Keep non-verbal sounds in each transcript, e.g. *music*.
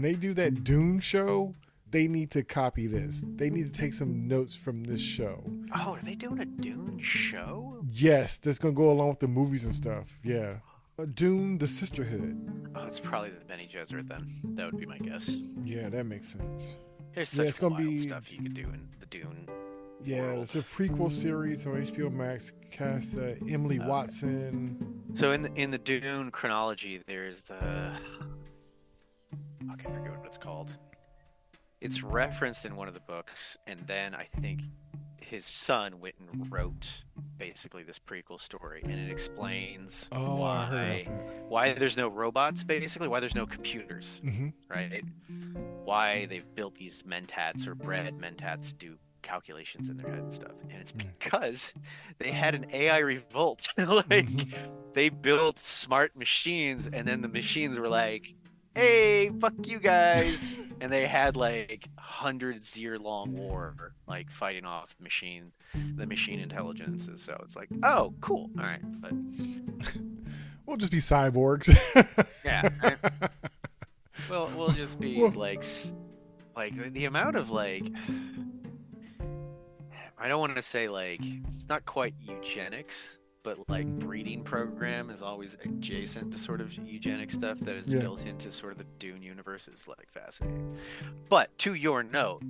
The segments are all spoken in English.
when they do that Dune show, they need to copy this. They need to take some notes from this show. Oh, are they doing a Dune show? Yes, that's gonna go along with the movies and stuff. Yeah, uh, Dune: The Sisterhood. Oh, it's probably the Bene Gesserit then. That would be my guess. Yeah, that makes sense. There's Yeah, such it's gonna wild be- stuff you could do in the Dune. Yeah, world. it's a prequel series on HBO Max. Cast uh, Emily Okay. Watson. So in the, in the Dune chronology, there's the I forget what it's called. It's referenced in one of the books, and then I think his son went and wrote basically this prequel story, and it explains Oh, why why there's no robots, basically why there's no computers, that. hmm right? Why they've built these mentats or bred mentats to do calculations in their head and stuff, and it's Mm. because they had an AI revolt, *laughs* like Mhm. they built smart machines and then the machines were like hey fuck you guys *laughs* and they had like hundreds year long war like fighting off the machine the machine intelligences so it's like oh cool all right but *laughs* We'll just be cyborgs. *laughs* yeah right. we'll we'll just be Well- like like the, the amount of like i don't want to say like it's not quite eugenics but like breeding program is always adjacent to sort of eugenic stuff that is Yeah. built into sort of the dune universe is like fascinating but to your note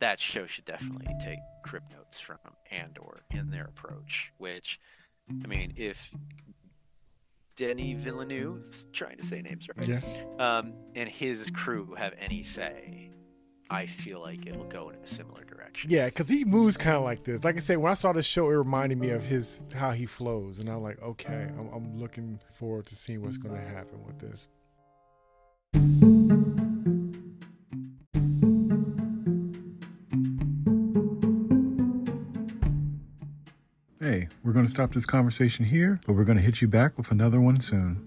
that show should definitely take crib notes from andor in their approach which i mean if Denis Villeneuve, trying to say names right, yeah. um, and his crew have any say, I feel like it'll go in a similar direction. Yeah, because he moves kind of like this. Like I said, when I saw the show, it reminded me of his how he flows, and I'm like, okay, I'm, I'm looking forward to seeing what's going to happen with this. Hey, we're going to stop this conversation here, but we're going to hit you back with another one soon.